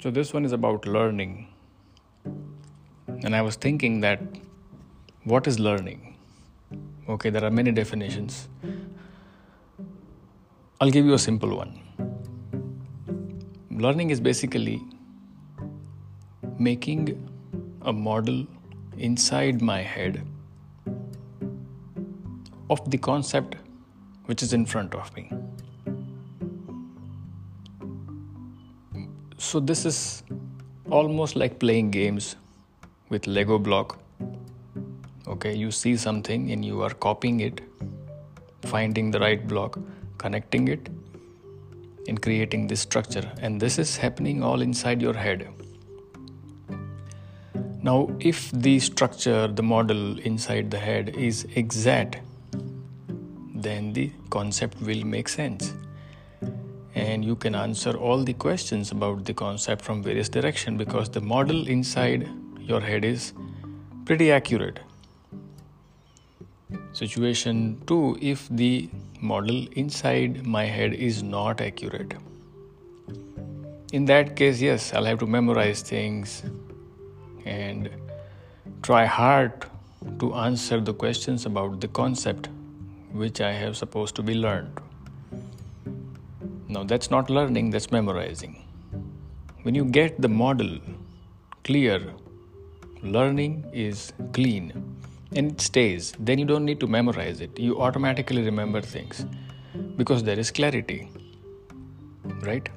So, this one is about learning. And I was thinking that what is learning? Okay, there are many definitions. I'll give you a simple one. Learning is basically making a model inside my head of the concept which is in front of me. So, this is almost like playing games with Lego block. Okay, you see something and you are copying it, finding the right block, connecting it, and creating this structure. And this is happening all inside your head. Now, if the structure, the model inside the head is exact, then the concept will make sense and you can answer all the questions about the concept from various direction because the model inside your head is pretty accurate situation 2 if the model inside my head is not accurate in that case yes i'll have to memorize things and try hard to answer the questions about the concept which I have supposed to be learned. Now, that's not learning, that's memorizing. When you get the model clear, learning is clean and it stays, then you don't need to memorize it. You automatically remember things because there is clarity, right?